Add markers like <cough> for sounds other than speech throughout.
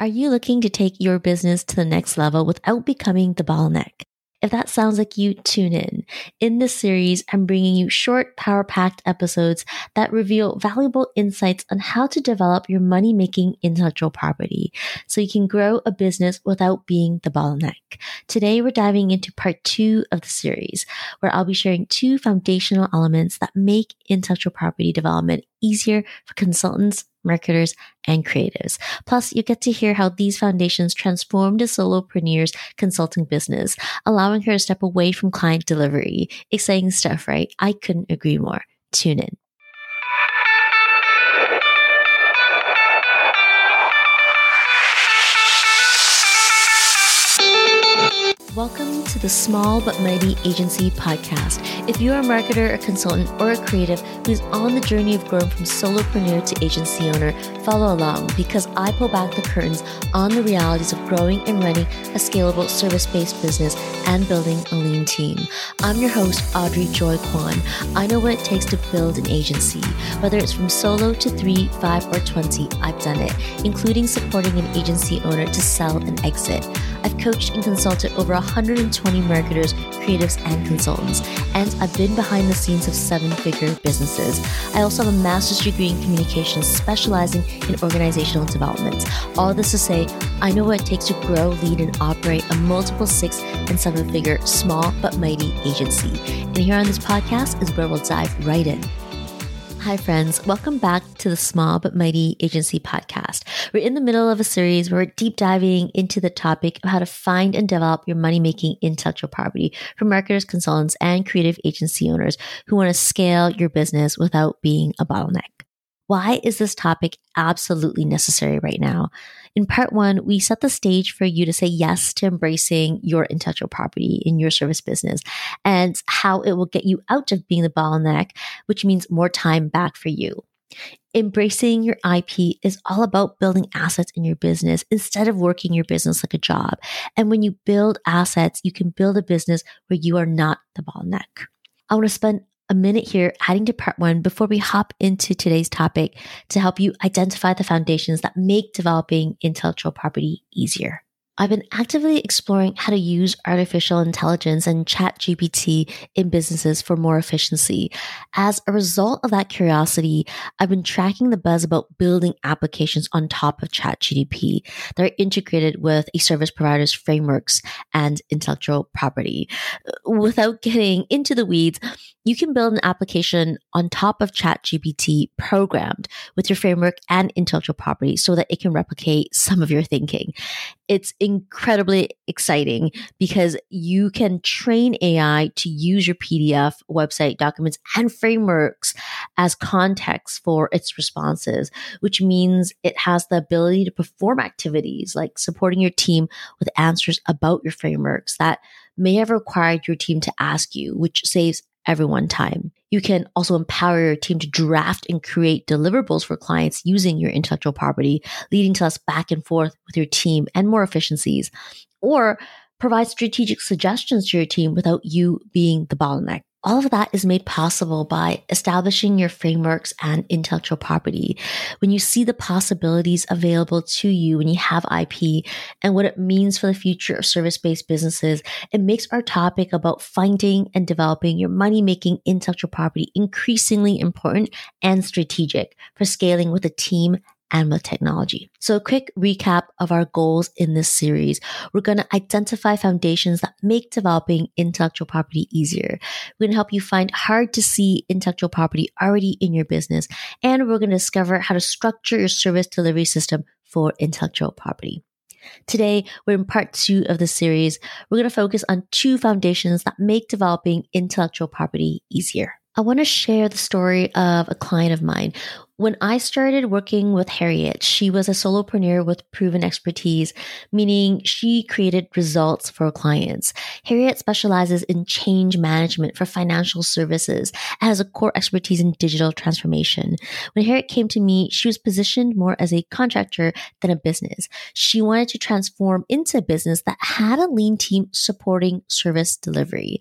Are you looking to take your business to the next level without becoming the bottleneck? If that sounds like you, tune in. In this series, I'm bringing you short, power packed episodes that reveal valuable insights on how to develop your money making intellectual property so you can grow a business without being the bottleneck. Today, we're diving into part two of the series, where I'll be sharing two foundational elements that make intellectual property development easier for consultants marketers, and creatives. Plus, you get to hear how these foundations transformed a solopreneur's consulting business, allowing her to step away from client delivery. Exciting stuff, right? I couldn't agree more. Tune in. Welcome to the Small But Mighty Agency podcast. If you're a marketer, a consultant, or a creative who's on the journey of growing from solopreneur to agency owner, follow along because I pull back the curtains on the realities of growing and running a scalable service based business and building a lean team. I'm your host, Audrey Joy Kwan. I know what it takes to build an agency. Whether it's from solo to three, five, or 20, I've done it, including supporting an agency owner to sell and exit. I've coached and consulted over 120 marketers, creatives, and consultants, and I've been behind the scenes of seven figure businesses. I also have a master's degree in communications specializing in organizational development. All this to say, I know what it takes to grow, lead, and operate a multiple six and seven figure small but mighty agency. And here on this podcast is where we'll dive right in. Hi, friends. Welcome back to the Small But Mighty Agency podcast. We're in the middle of a series where we're deep diving into the topic of how to find and develop your money making intellectual property for marketers, consultants, and creative agency owners who want to scale your business without being a bottleneck. Why is this topic absolutely necessary right now? In part one, we set the stage for you to say yes to embracing your intellectual property in your service business and how it will get you out of being the bottleneck, which means more time back for you. Embracing your IP is all about building assets in your business instead of working your business like a job. And when you build assets, you can build a business where you are not the bottleneck. I want to spend a minute here adding to part one before we hop into today's topic to help you identify the foundations that make developing intellectual property easier. I've been actively exploring how to use artificial intelligence and chat GPT in businesses for more efficiency. As a result of that curiosity, I've been tracking the buzz about building applications on top of chat GPT that are integrated with a service provider's frameworks and intellectual property. Without getting into the weeds, you can build an application on top of chat GPT programmed with your framework and intellectual property so that it can replicate some of your thinking it's incredibly exciting because you can train AI to use your PDF, website, documents, and frameworks as context for its responses, which means it has the ability to perform activities like supporting your team with answers about your frameworks that may have required your team to ask you, which saves everyone time. You can also empower your team to draft and create deliverables for clients using your intellectual property, leading to less back and forth with your team and more efficiencies. Or provide strategic suggestions to your team without you being the bottleneck. All of that is made possible by establishing your frameworks and intellectual property. When you see the possibilities available to you when you have IP and what it means for the future of service based businesses, it makes our topic about finding and developing your money making intellectual property increasingly important and strategic for scaling with a team and with technology. So a quick recap of our goals in this series. We're going to identify foundations that make developing intellectual property easier. We're going to help you find hard to see intellectual property already in your business. And we're going to discover how to structure your service delivery system for intellectual property. Today, we're in part two of the series. We're going to focus on two foundations that make developing intellectual property easier. I want to share the story of a client of mine. When I started working with Harriet, she was a solopreneur with proven expertise, meaning she created results for clients. Harriet specializes in change management for financial services and has a core expertise in digital transformation. When Harriet came to me, she was positioned more as a contractor than a business. She wanted to transform into a business that had a lean team supporting service delivery.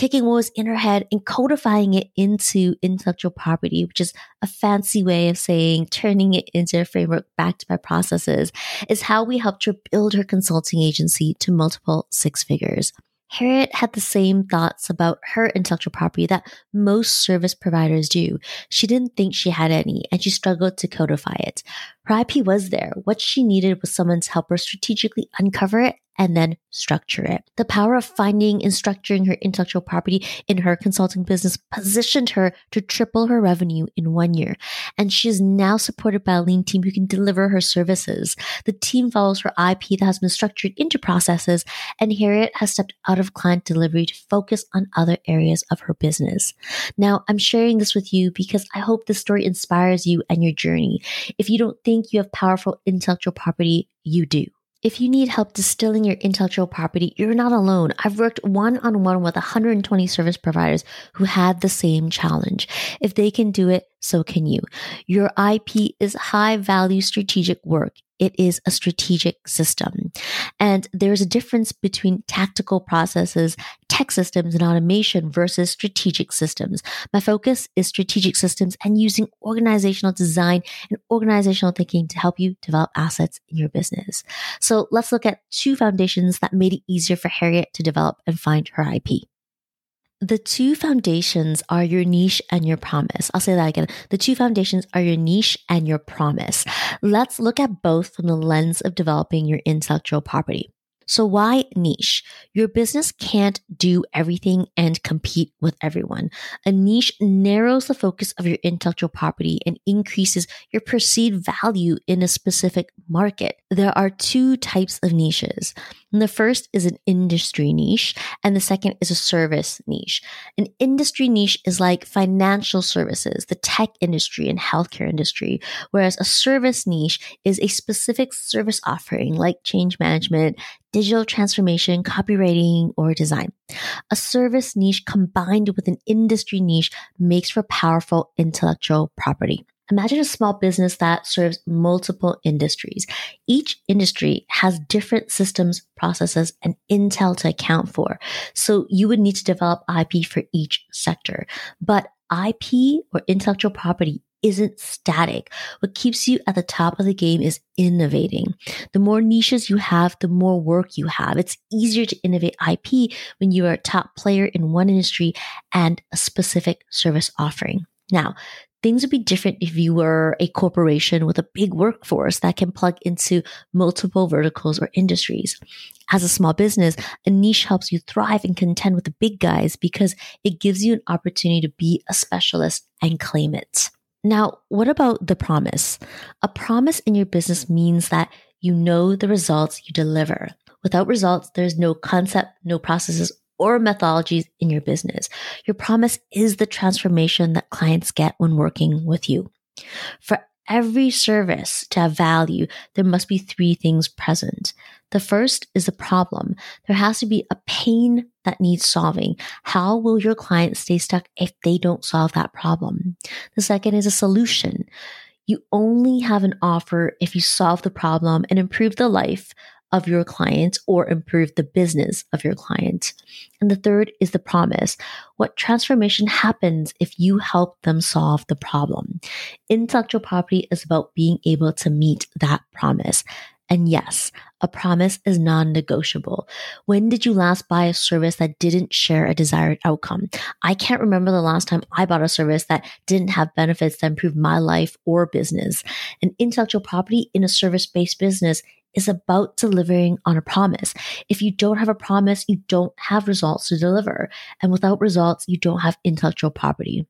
Taking what was in her head and codifying it into intellectual property, which is a fancy way of saying turning it into a framework backed by processes, is how we helped her build her consulting agency to multiple six figures. Harriet had the same thoughts about her intellectual property that most service providers do. She didn't think she had any and she struggled to codify it. Her IP was there. What she needed was someone to help her strategically uncover it and then structure it. The power of finding and structuring her intellectual property in her consulting business positioned her to triple her revenue in one year. And she is now supported by a lean team who can deliver her services. The team follows her IP that has been structured into processes, and Harriet has stepped out of client delivery to focus on other areas of her business. Now, I'm sharing this with you because I hope this story inspires you and your journey. If you don't think you have powerful intellectual property, you do. If you need help distilling your intellectual property, you're not alone. I've worked one on one with 120 service providers who had the same challenge. If they can do it, so can you. Your IP is high value strategic work. It is a strategic system. And there's a difference between tactical processes, tech systems, and automation versus strategic systems. My focus is strategic systems and using organizational design and organizational thinking to help you develop assets in your business. So let's look at two foundations that made it easier for Harriet to develop and find her IP. The two foundations are your niche and your promise. I'll say that again. The two foundations are your niche and your promise. Let's look at both from the lens of developing your intellectual property. So why niche? Your business can't do everything and compete with everyone. A niche narrows the focus of your intellectual property and increases your perceived value in a specific market. There are two types of niches. And the first is an industry niche, and the second is a service niche. An industry niche is like financial services, the tech industry, and healthcare industry, whereas a service niche is a specific service offering like change management, digital transformation, copywriting, or design. A service niche combined with an industry niche makes for powerful intellectual property. Imagine a small business that serves multiple industries. Each industry has different systems, processes, and intel to account for. So you would need to develop IP for each sector. But IP or intellectual property isn't static. What keeps you at the top of the game is innovating. The more niches you have, the more work you have. It's easier to innovate IP when you are a top player in one industry and a specific service offering. Now, things would be different if you were a corporation with a big workforce that can plug into multiple verticals or industries. As a small business, a niche helps you thrive and contend with the big guys because it gives you an opportunity to be a specialist and claim it. Now, what about the promise? A promise in your business means that you know the results you deliver. Without results, there's no concept, no processes, or methodologies in your business. Your promise is the transformation that clients get when working with you. For every service to have value, there must be three things present. The first is a problem. There has to be a pain that needs solving. How will your client stay stuck if they don't solve that problem? The second is a solution. You only have an offer if you solve the problem and improve the life of your client or improve the business of your client. And the third is the promise. What transformation happens if you help them solve the problem? Intellectual property is about being able to meet that promise. And yes, a promise is non negotiable. When did you last buy a service that didn't share a desired outcome? I can't remember the last time I bought a service that didn't have benefits that improved my life or business. An intellectual property in a service based business is about delivering on a promise. If you don't have a promise, you don't have results to deliver. And without results, you don't have intellectual property.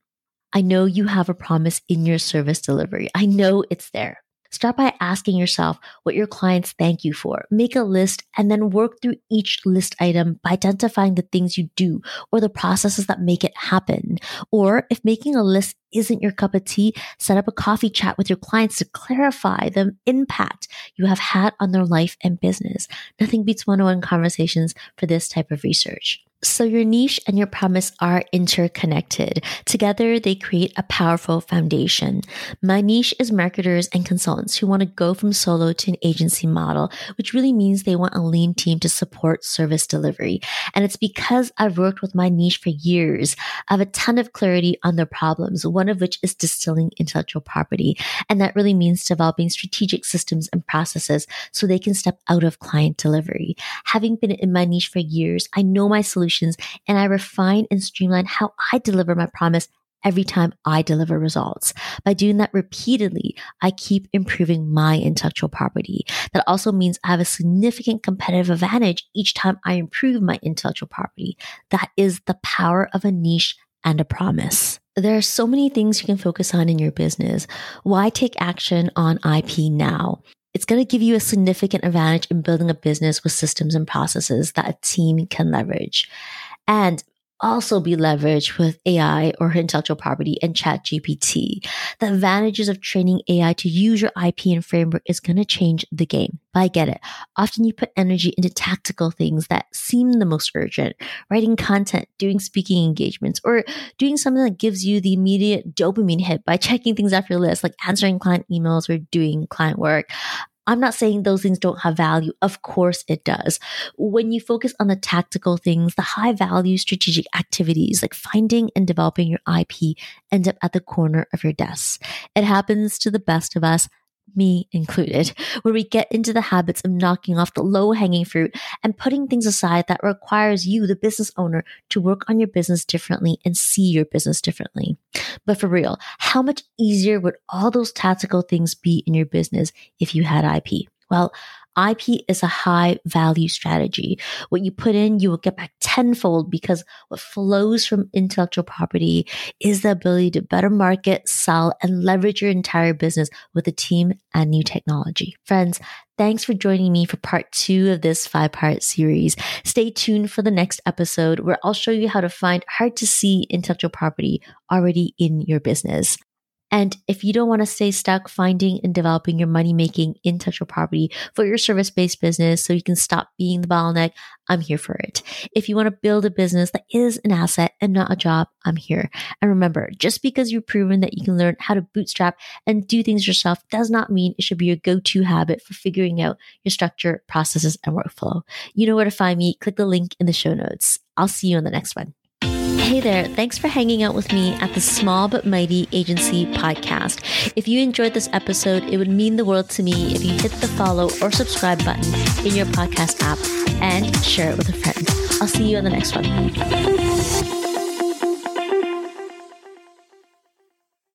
I know you have a promise in your service delivery. I know it's there. Start by asking yourself what your clients thank you for. Make a list and then work through each list item by identifying the things you do or the processes that make it happen. Or if making a list isn't your cup of tea, set up a coffee chat with your clients to clarify the impact you have had on their life and business. Nothing beats one on one conversations for this type of research. So your niche and your promise are interconnected. Together, they create a powerful foundation. My niche is marketers and consultants who want to go from solo to an agency model, which really means they want a lean team to support service delivery. And it's because I've worked with my niche for years. I have a ton of clarity on their problems, one of which is distilling intellectual property. And that really means developing strategic systems and processes so they can step out of client delivery. Having been in my niche for years, I know my solution and I refine and streamline how I deliver my promise every time I deliver results. By doing that repeatedly, I keep improving my intellectual property. That also means I have a significant competitive advantage each time I improve my intellectual property. That is the power of a niche and a promise. There are so many things you can focus on in your business. Why take action on IP now? It's going to give you a significant advantage in building a business with systems and processes that a team can leverage. And also be leveraged with AI or intellectual property and chat GPT. The advantages of training AI to use your IP and framework is going to change the game. But I get it. Often you put energy into tactical things that seem the most urgent, writing content, doing speaking engagements, or doing something that gives you the immediate dopamine hit by <laughs> checking things off your list, like answering client emails or doing client work. I'm not saying those things don't have value. Of course it does. When you focus on the tactical things, the high value strategic activities like finding and developing your IP end up at the corner of your desk. It happens to the best of us me included, where we get into the habits of knocking off the low hanging fruit and putting things aside that requires you, the business owner, to work on your business differently and see your business differently. But for real, how much easier would all those tactical things be in your business if you had IP? Well, IP is a high value strategy. What you put in, you will get back tenfold because what flows from intellectual property is the ability to better market, sell, and leverage your entire business with a team and new technology. Friends, Thanks for joining me for part two of this five part series. Stay tuned for the next episode where I'll show you how to find hard to see intellectual property already in your business. And if you don't want to stay stuck finding and developing your money making intellectual property for your service based business so you can stop being the bottleneck, I'm here for it. If you want to build a business that is an asset and not a job, I'm here. And remember, just because you've proven that you can learn how to bootstrap and do things yourself does not mean it should be your go to habit for figuring out your structure, processes, and workflow. You know where to find me. Click the link in the show notes. I'll see you in the next one. Hey there, thanks for hanging out with me at the Small But Mighty Agency podcast. If you enjoyed this episode, it would mean the world to me if you hit the follow or subscribe button in your podcast app and share it with a friend. I'll see you on the next one.